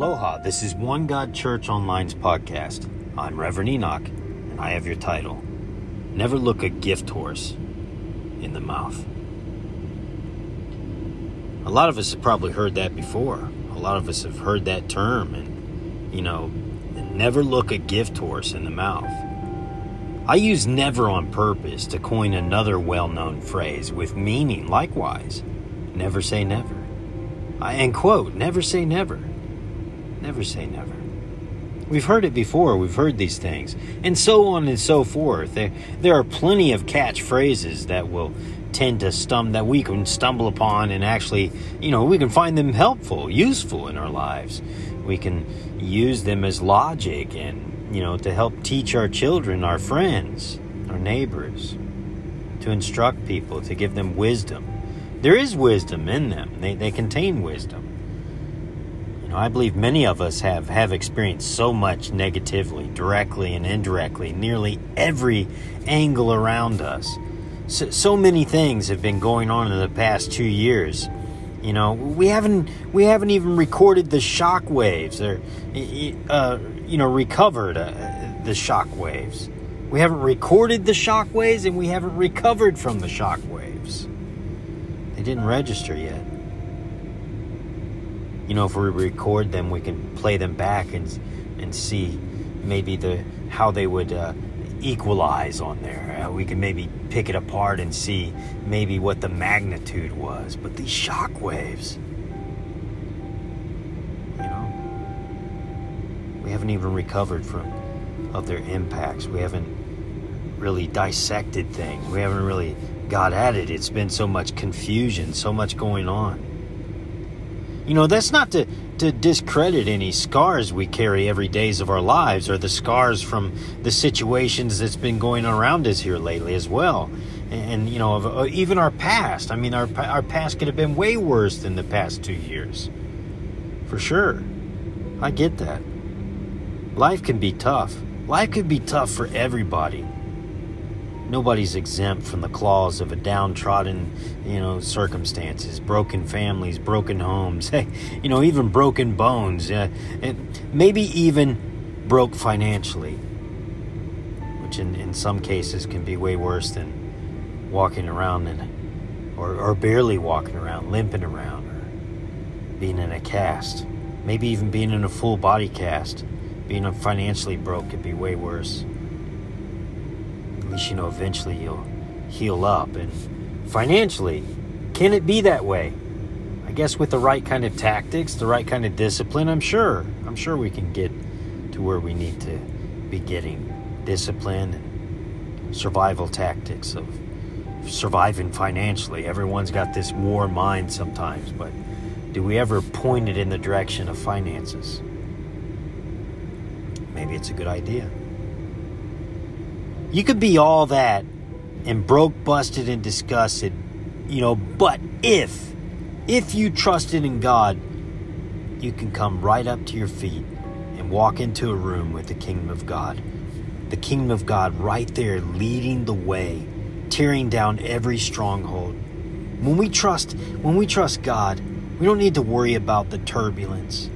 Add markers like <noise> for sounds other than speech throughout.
Aloha, this is One God Church Online's podcast. I'm Reverend Enoch, and I have your title Never Look a Gift Horse in the Mouth. A lot of us have probably heard that before. A lot of us have heard that term, and, you know, never look a gift horse in the mouth. I use never on purpose to coin another well known phrase with meaning likewise. Never say never. I, and quote, never say never. Never say never. We've heard it before, we've heard these things, and so on and so forth. There, there are plenty of catchphrases that will tend to stum that we can stumble upon and actually, you know, we can find them helpful, useful in our lives. We can use them as logic and, you know, to help teach our children, our friends, our neighbors, to instruct people, to give them wisdom. There is wisdom in them. They, they contain wisdom know, I believe many of us have, have experienced so much negatively, directly and indirectly, nearly every angle around us. So, so many things have been going on in the past two years. You know, we haven't we haven't even recorded the shock waves or, uh, you know, recovered uh, the shock waves. We haven't recorded the shock waves and we haven't recovered from the shock waves. They didn't register yet you know, if we record them, we can play them back and and see maybe the how they would uh, equalize on there. Uh, we can maybe pick it apart and see maybe what the magnitude was. But these shock waves, you know, we haven't even recovered from of their impacts. We haven't really dissected things. We haven't really got at it. It's been so much confusion, so much going on. You know, that's not to, to discredit any scars we carry every days of our lives or the scars from the situations that's been going around us here lately as well. And, and you know, uh, even our past. I mean, our, our past could have been way worse than the past two years. For sure. I get that. Life can be tough. Life can be tough for everybody nobody's exempt from the claws of a downtrodden, you know, circumstances, broken families, broken homes, <laughs> hey, you know, even broken bones, uh, maybe even broke financially, which in, in some cases can be way worse than walking around and, or, or barely walking around, limping around, or being in a cast, maybe even being in a full body cast. Being financially broke could be way worse you know eventually you'll heal up. And financially, can it be that way? I guess with the right kind of tactics, the right kind of discipline, I'm sure. I'm sure we can get to where we need to be getting discipline and survival tactics of surviving financially. Everyone's got this war mind sometimes, but do we ever point it in the direction of finances? Maybe it's a good idea. You could be all that and broke, busted, and disgusted, you know, but if, if you trusted in God, you can come right up to your feet and walk into a room with the kingdom of God. The kingdom of God right there leading the way, tearing down every stronghold. When we trust, when we trust God, we don't need to worry about the turbulence.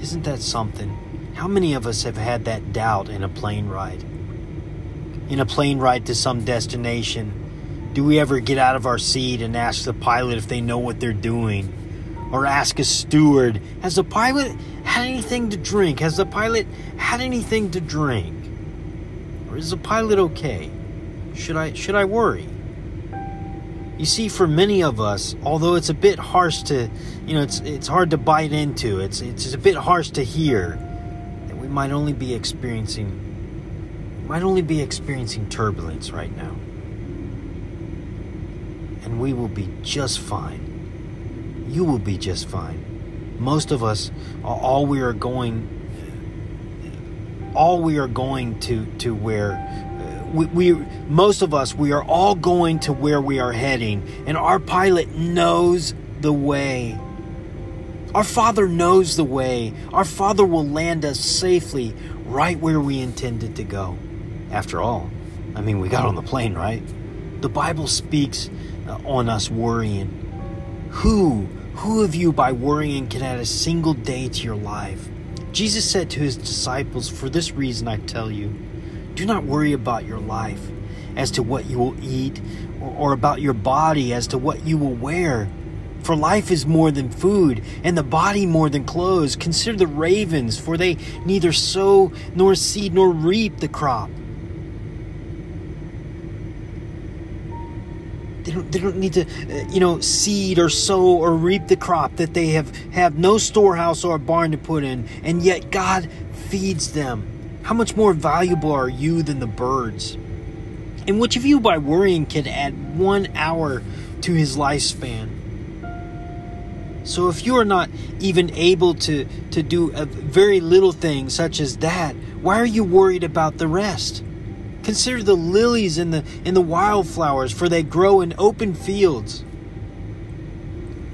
Isn't that something? How many of us have had that doubt in a plane ride? In a plane ride to some destination? Do we ever get out of our seat and ask the pilot if they know what they're doing? Or ask a steward, has the pilot had anything to drink? Has the pilot had anything to drink? Or is the pilot okay? Should I should I worry? You see, for many of us, although it's a bit harsh to, you know, it's it's hard to bite into. It's it's a bit harsh to hear that we might only be experiencing might only be experiencing turbulence right now. And we will be just fine. You will be just fine. Most of us, all we are going, all we are going to to where uh, we, we most of us we are all going to where we are heading, and our pilot knows the way. Our Father knows the way. Our Father will land us safely right where we intended to go. After all, I mean, we got on the plane, right? The Bible speaks uh, on us worrying. Who Who of you, by worrying, can add a single day to your life? Jesus said to his disciples, For this reason I tell you, do not worry about your life as to what you will eat, or about your body as to what you will wear. For life is more than food, and the body more than clothes. Consider the ravens, for they neither sow nor seed nor reap the crop. They don't, they don't need to, uh, you know, seed or sow or reap the crop that they have, have no storehouse or barn to put in, and yet God feeds them. How much more valuable are you than the birds? And which of you, by worrying, can add one hour to his lifespan? So if you are not even able to, to do a very little thing such as that, why are you worried about the rest? Consider the lilies and the and the wildflowers, for they grow in open fields.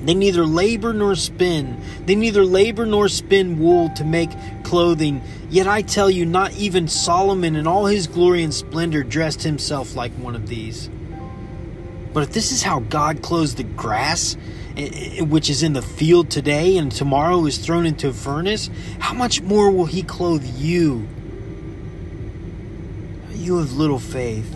They neither labor nor spin. They neither labor nor spin wool to make clothing. Yet I tell you, not even Solomon in all his glory and splendor dressed himself like one of these. But if this is how God clothes the grass, which is in the field today and tomorrow is thrown into a furnace, how much more will he clothe you? You have little faith.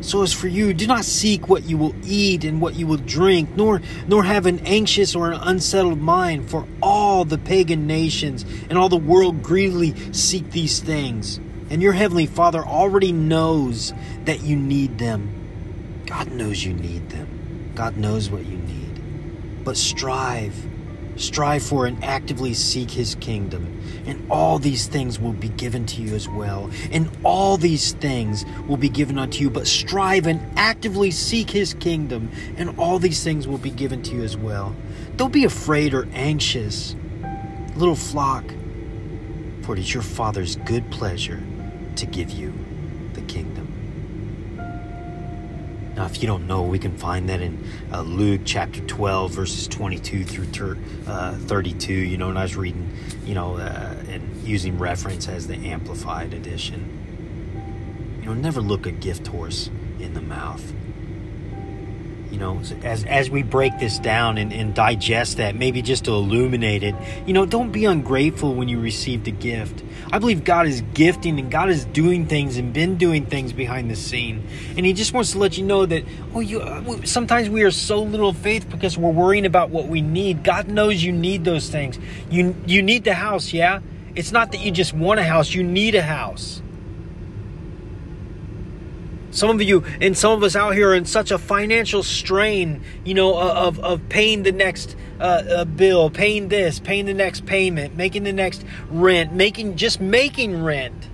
So as for you, do not seek what you will eat and what you will drink, nor nor have an anxious or an unsettled mind, for all the pagan nations and all the world greedily seek these things. And your heavenly Father already knows that you need them. God knows you need them. God knows what you need. But strive Strive for and actively seek his kingdom, and all these things will be given to you as well. And all these things will be given unto you, but strive and actively seek his kingdom, and all these things will be given to you as well. Don't be afraid or anxious, little flock, for it is your Father's good pleasure to give you the kingdom. Now, if you don't know, we can find that in uh, Luke chapter 12, verses 22 through ter- uh, 32. You know, and I was reading, you know, uh, and using reference as the Amplified Edition. You know, never look a gift horse in the mouth you know, as as we break this down and, and digest that, maybe just to illuminate it, you know, don't be ungrateful when you received a gift. I believe God is gifting and God is doing things and been doing things behind the scene, and He just wants to let you know that oh, you uh, sometimes we are so little faith because we're worrying about what we need. God knows you need those things. You you need the house, yeah. It's not that you just want a house; you need a house. Some of you and some of us out here are in such a financial strain, you know, of, of paying the next uh, uh, bill, paying this, paying the next payment, making the next rent, making just making rent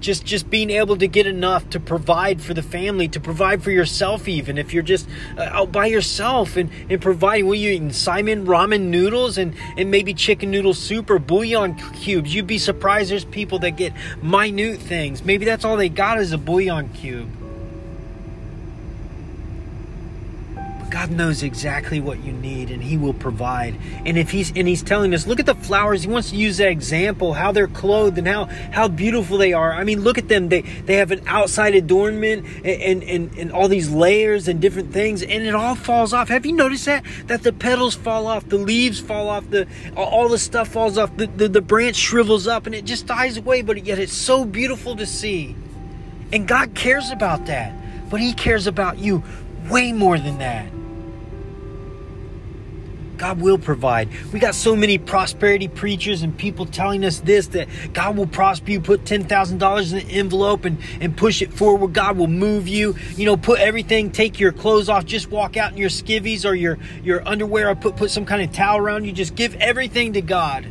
just just being able to get enough to provide for the family to provide for yourself even if you're just uh, out by yourself and and providing what you eating simon ramen noodles and and maybe chicken noodle soup or bouillon cubes? You'd be surprised there's people that get minute things. Maybe that's all they got is a bouillon cube God knows exactly what you need and he will provide. And if he's and he's telling us, look at the flowers. He wants to use that example, how they're clothed and how how beautiful they are. I mean, look at them. They they have an outside adornment and and, and, all these layers and different things and it all falls off. Have you noticed that? That the petals fall off, the leaves fall off, the all the stuff falls off, the, the, the branch shrivels up and it just dies away, but yet it's so beautiful to see. And God cares about that. But he cares about you way more than that. God will provide. We got so many prosperity preachers and people telling us this that God will prosper you, put $10,000 in an envelope and, and push it forward. God will move you. You know, put everything, take your clothes off, just walk out in your skivvies or your, your underwear or put, put some kind of towel around you. Just give everything to God.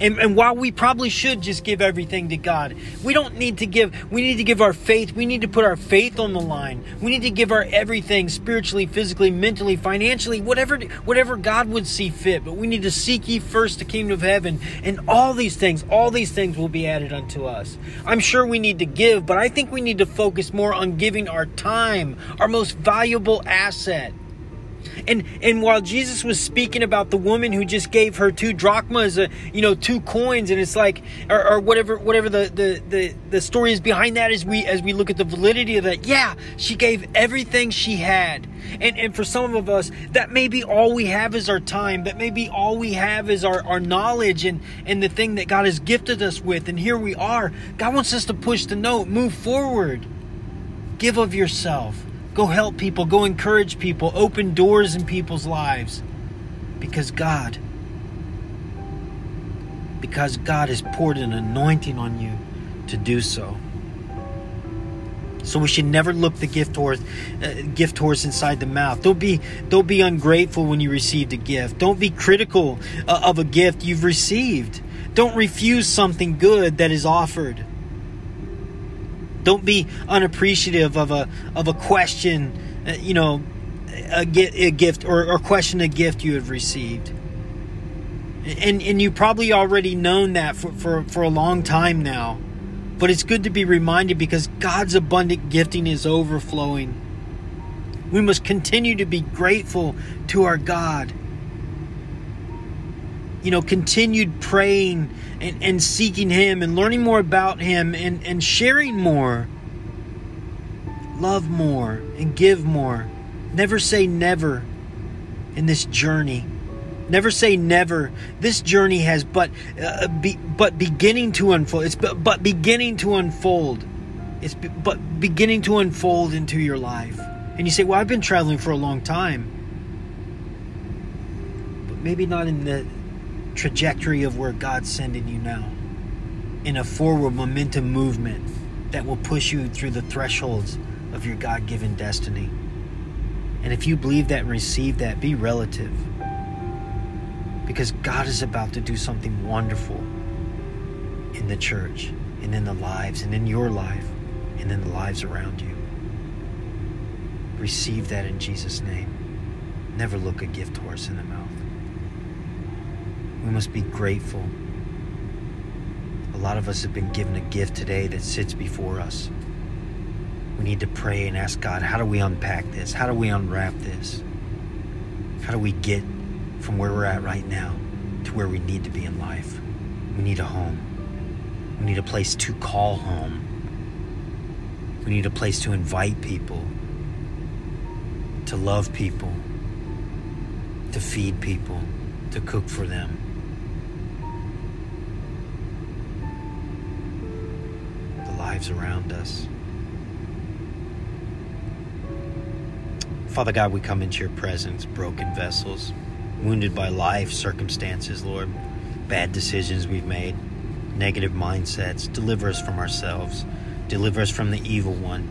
And, and while we probably should just give everything to God, we don't need to give, we need to give our faith. We need to put our faith on the line. We need to give our everything spiritually, physically, mentally, financially, whatever, whatever God would see fit. But we need to seek ye first the kingdom of heaven. And all these things, all these things will be added unto us. I'm sure we need to give, but I think we need to focus more on giving our time, our most valuable asset. And and while Jesus was speaking about the woman who just gave her two drachmas, uh, you know, two coins, and it's like, or, or whatever, whatever the, the the the story is behind that, as we as we look at the validity of that, yeah, she gave everything she had. And and for some of us, that may be all we have is our time. That may be all we have is our, our knowledge and, and the thing that God has gifted us with. And here we are. God wants us to push the note, move forward. Give of yourself. Go help people. Go encourage people. Open doors in people's lives. Because God, because God has poured an anointing on you to do so. So we should never look the gift horse, uh, gift horse inside the mouth. Don't be don't be ungrateful when you received a gift. Don't be critical uh, of a gift you've received. Don't refuse something good that is offered. Don't be unappreciative of a of a question, uh, you know, a, a gift or, or question a gift you have received. And and you probably already known that for, for, for a long time now. But it's good to be reminded because God's abundant gifting is overflowing. We must continue to be grateful to our God. You know, continued praying and, and seeking Him and learning more about Him and, and sharing more. Love more and give more. Never say never in this journey. Never say never. This journey has but uh, be, but beginning to unfold. It's but, but beginning to unfold. It's be, but beginning to unfold into your life. And you say, "Well, I've been traveling for a long time." But maybe not in the trajectory of where God's sending you now. In a forward momentum movement that will push you through the thresholds of your God-given destiny. And if you believe that and receive that, be relative because God is about to do something wonderful in the church and in the lives and in your life and in the lives around you. Receive that in Jesus' name. Never look a gift horse in the mouth. We must be grateful. A lot of us have been given a gift today that sits before us. We need to pray and ask God, how do we unpack this? How do we unwrap this? How do we get from where we're at right now to where we need to be in life. We need a home. We need a place to call home. We need a place to invite people, to love people, to feed people, to cook for them. The lives around us. Father God, we come into your presence, broken vessels wounded by life circumstances, Lord, bad decisions we've made, negative mindsets. Deliver us from ourselves. Deliver us from the evil one.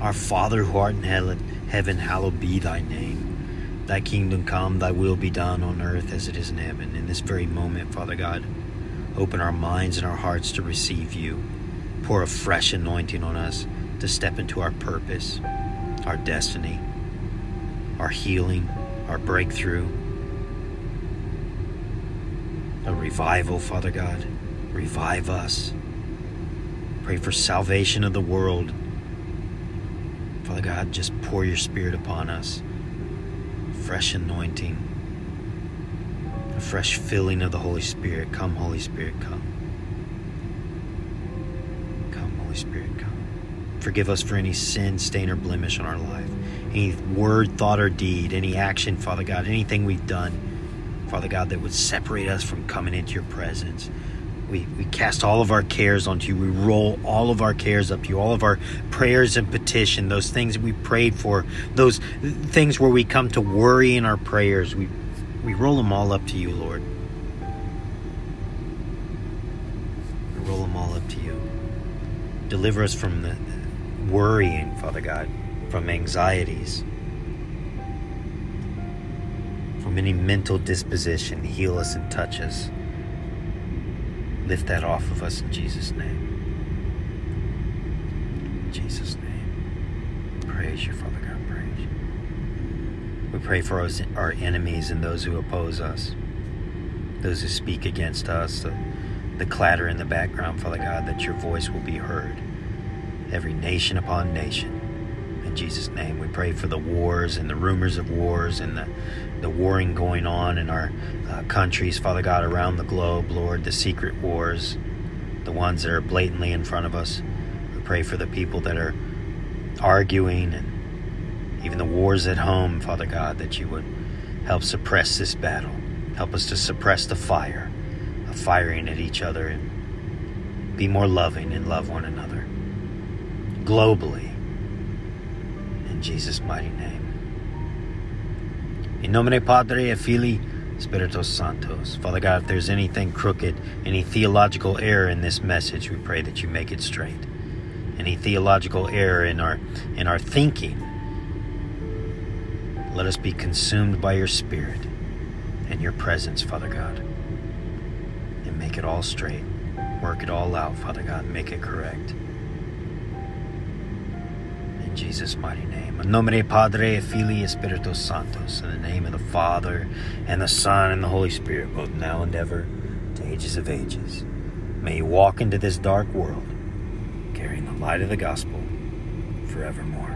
Our Father who art in heaven, hallowed be thy name. Thy kingdom come, thy will be done on earth as it is in heaven. In this very moment, Father God, open our minds and our hearts to receive you. Pour a fresh anointing on us to step into our purpose, our destiny, our healing, our breakthrough, a revival, Father God. Revive us. Pray for salvation of the world. Father God, just pour your Spirit upon us. Fresh anointing, a fresh filling of the Holy Spirit. Come, Holy Spirit, come. Come, Holy Spirit, come. Forgive us for any sin, stain, or blemish on our life. Any word, thought, or deed, any action, Father God, anything we've done Father God, that would separate us from coming into your presence. We, we cast all of our cares onto you. We roll all of our cares up to you, all of our prayers and petition, those things we prayed for, those things where we come to worry in our prayers. We, we roll them all up to you, Lord. We roll them all up to you. Deliver us from the worrying, Father God, from anxieties from any mental disposition. Heal us and touch us. Lift that off of us in Jesus' name. In Jesus' name. Praise you, Father God. Praise you. We pray for our, our enemies and those who oppose us, those who speak against us, the, clatter in the background, Father God, that your voice will be heard. Every nation upon nation In Jesus' name, we pray for the wars and the rumors of wars and the, the warring going on in our uh, countries, Father God, around the globe, Lord, the secret wars, the ones that are blatantly in front of us. We pray for the people that are arguing and even the wars at home, Father God, that you would help suppress this battle. Help us to suppress the fire firing at each other and be more loving and love one another globally. In Jesus' mighty name. In nomine Padre et Filii Spiritus Sanctos. Father God, if there's anything crooked, any theological error in this message, we pray that you make it straight. Any theological error in our in our thinking, let us be consumed by your Spirit and your presence, Father God. And make it all straight. Work it all out, Father God. Make it correct. In Jesus' mighty name. In nomine Padre, Filii, Spiritus Santos. In the name of the Father, and the Son, and the Holy Spirit, both now and ever, to ages of ages. May you walk into this dark world, carrying the light of the gospel forevermore.